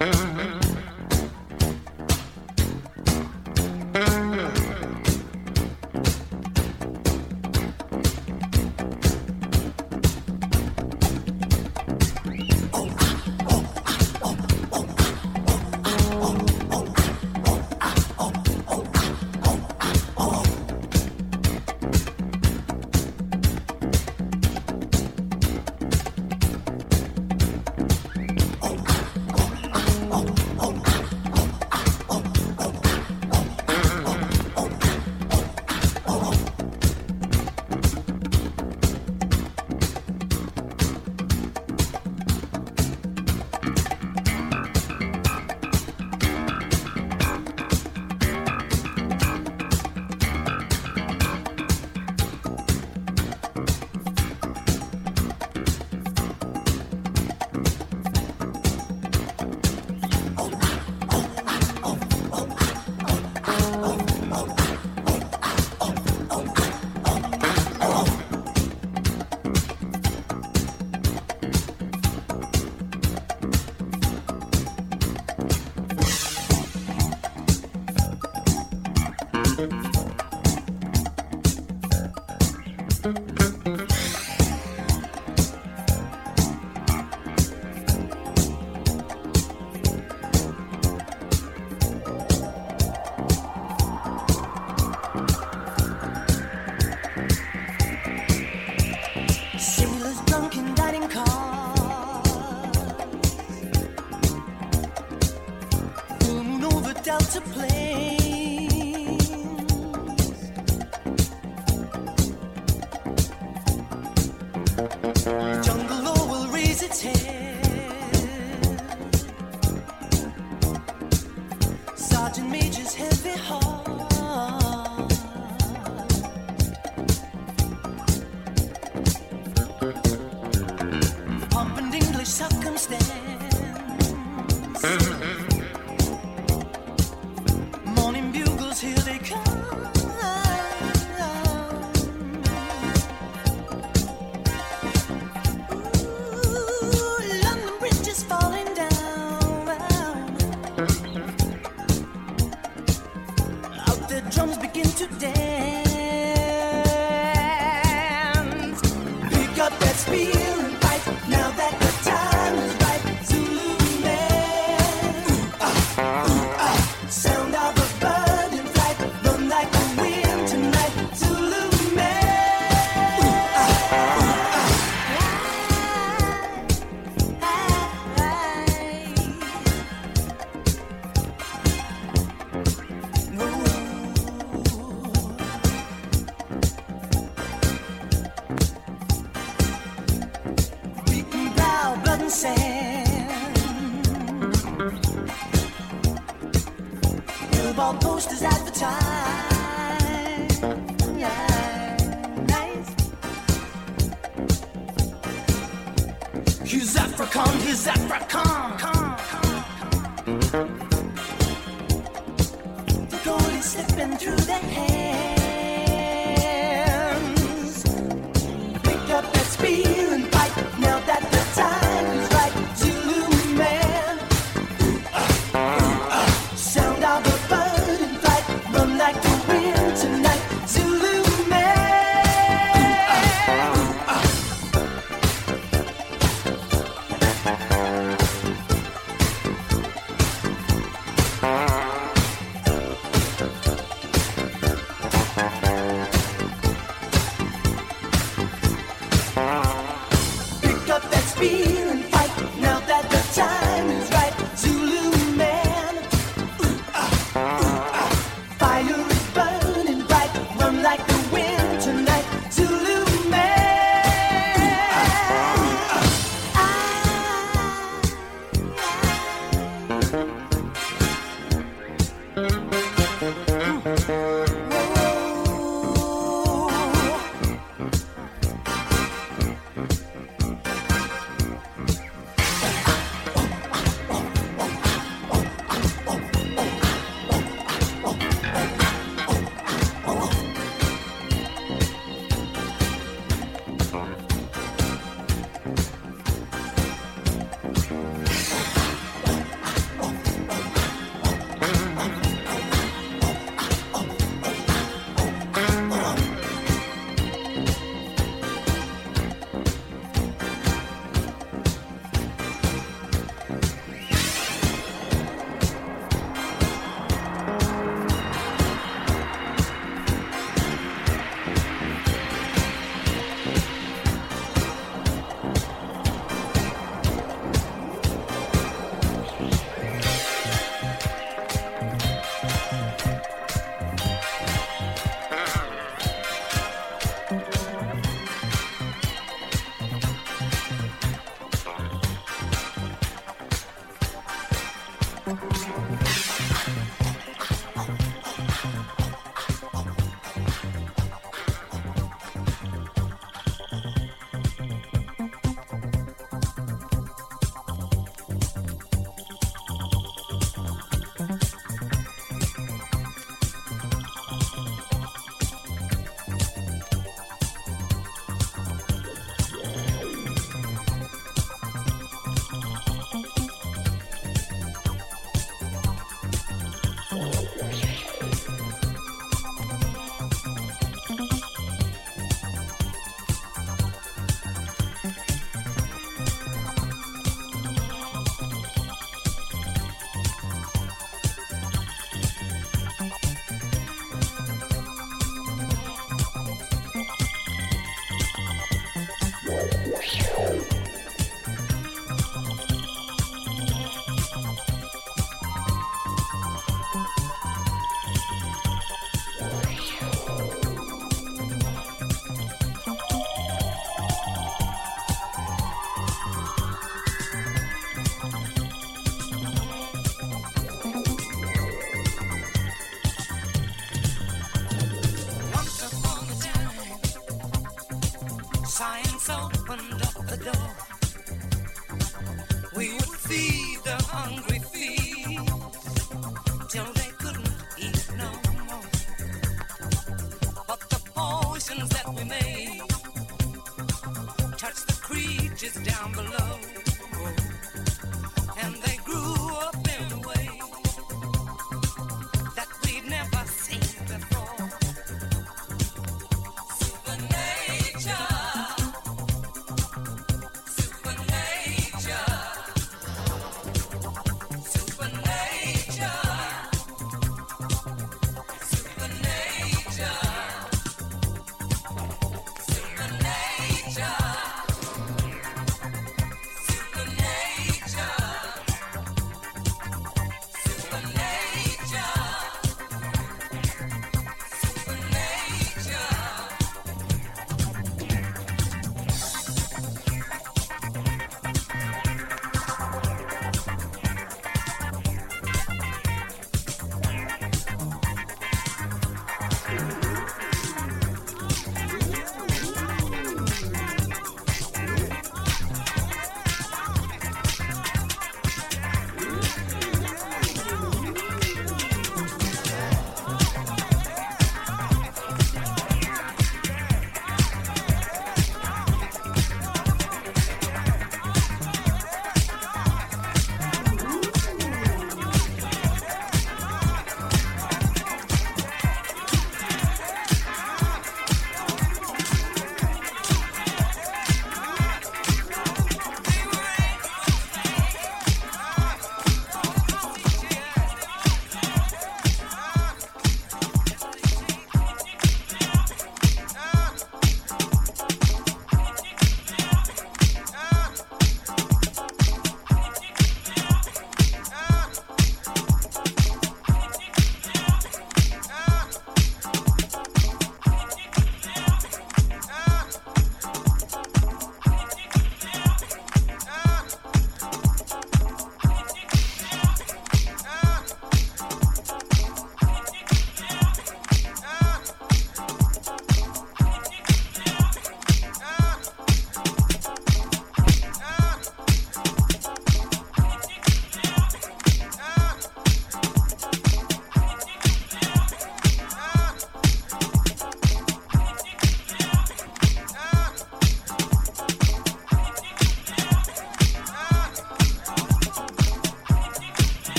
Mm-hmm.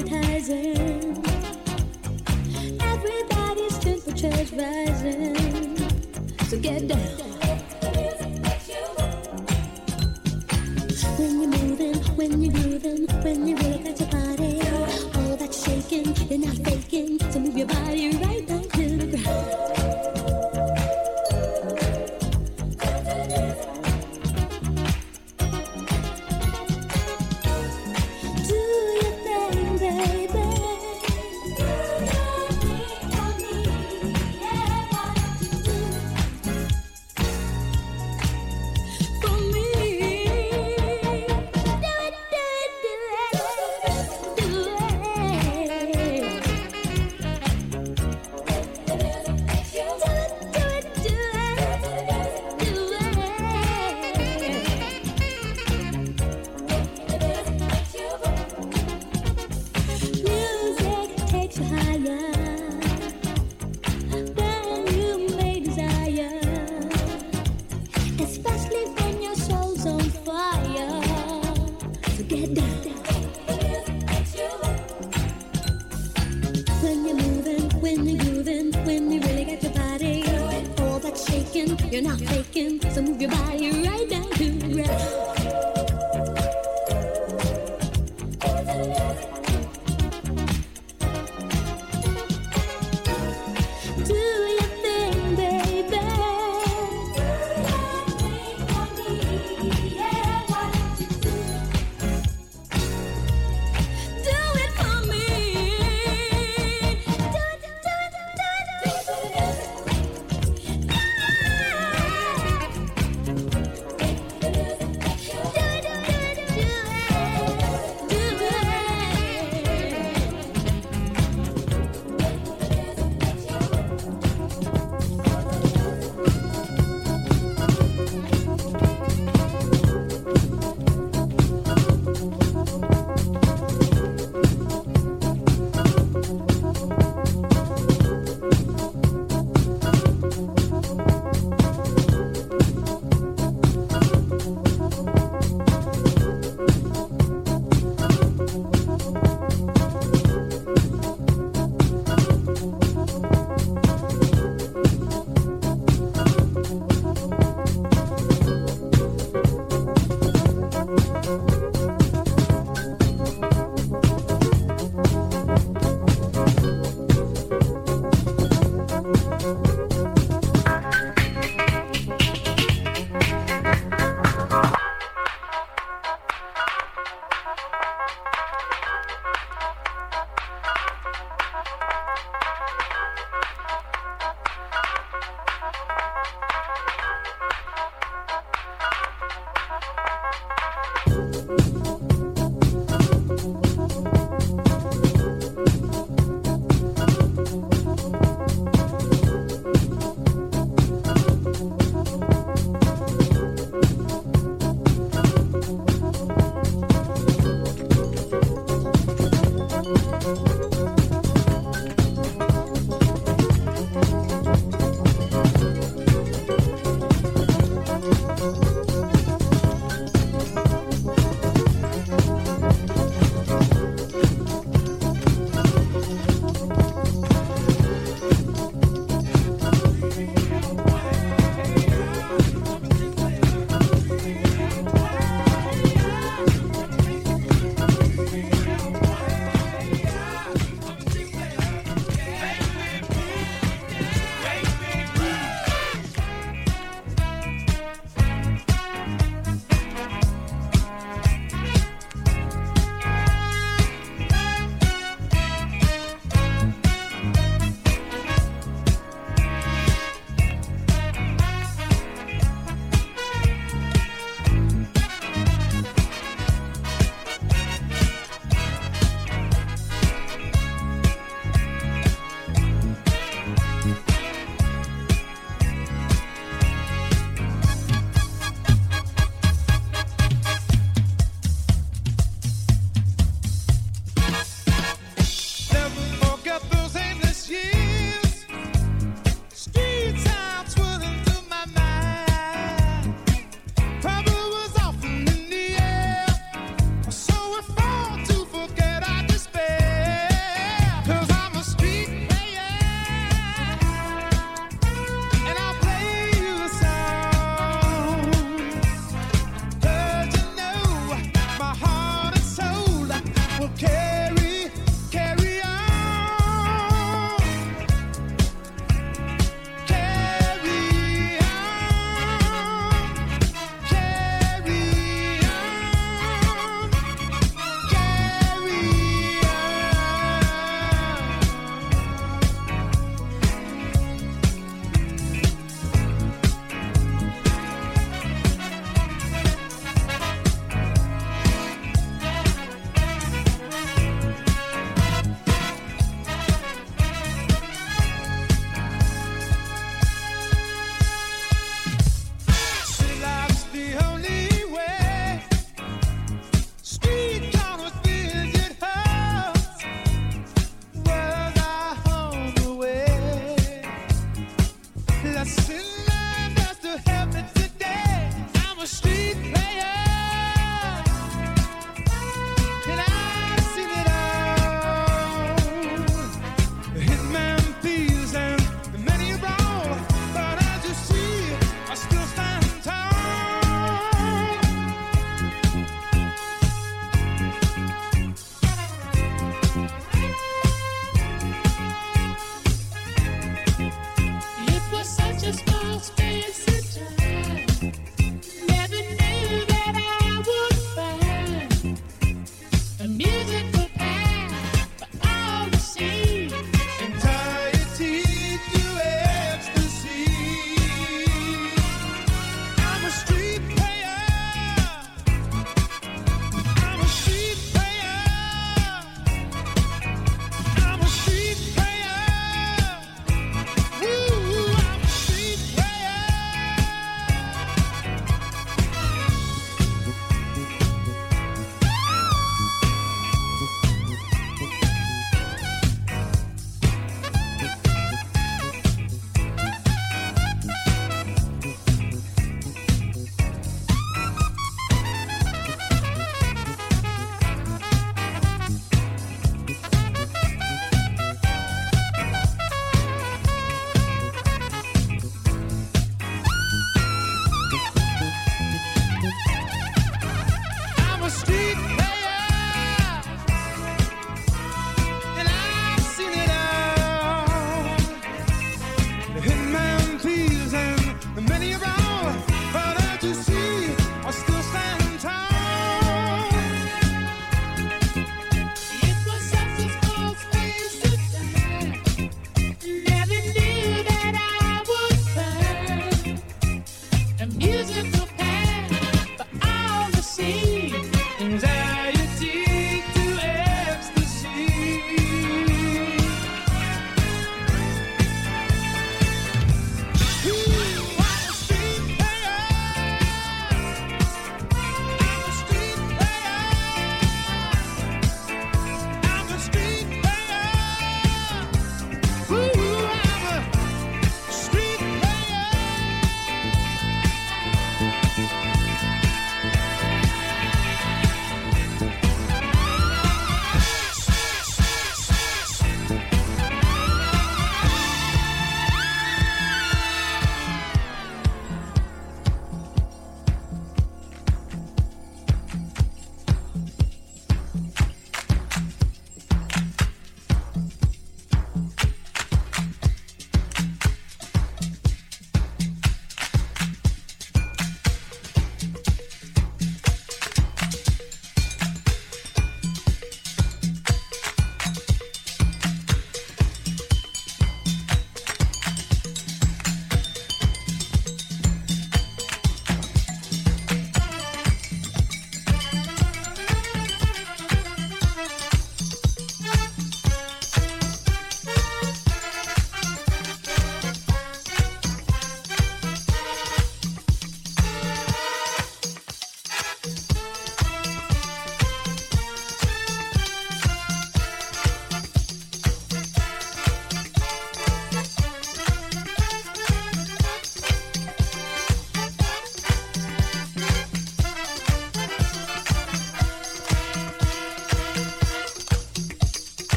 You're not faking, so move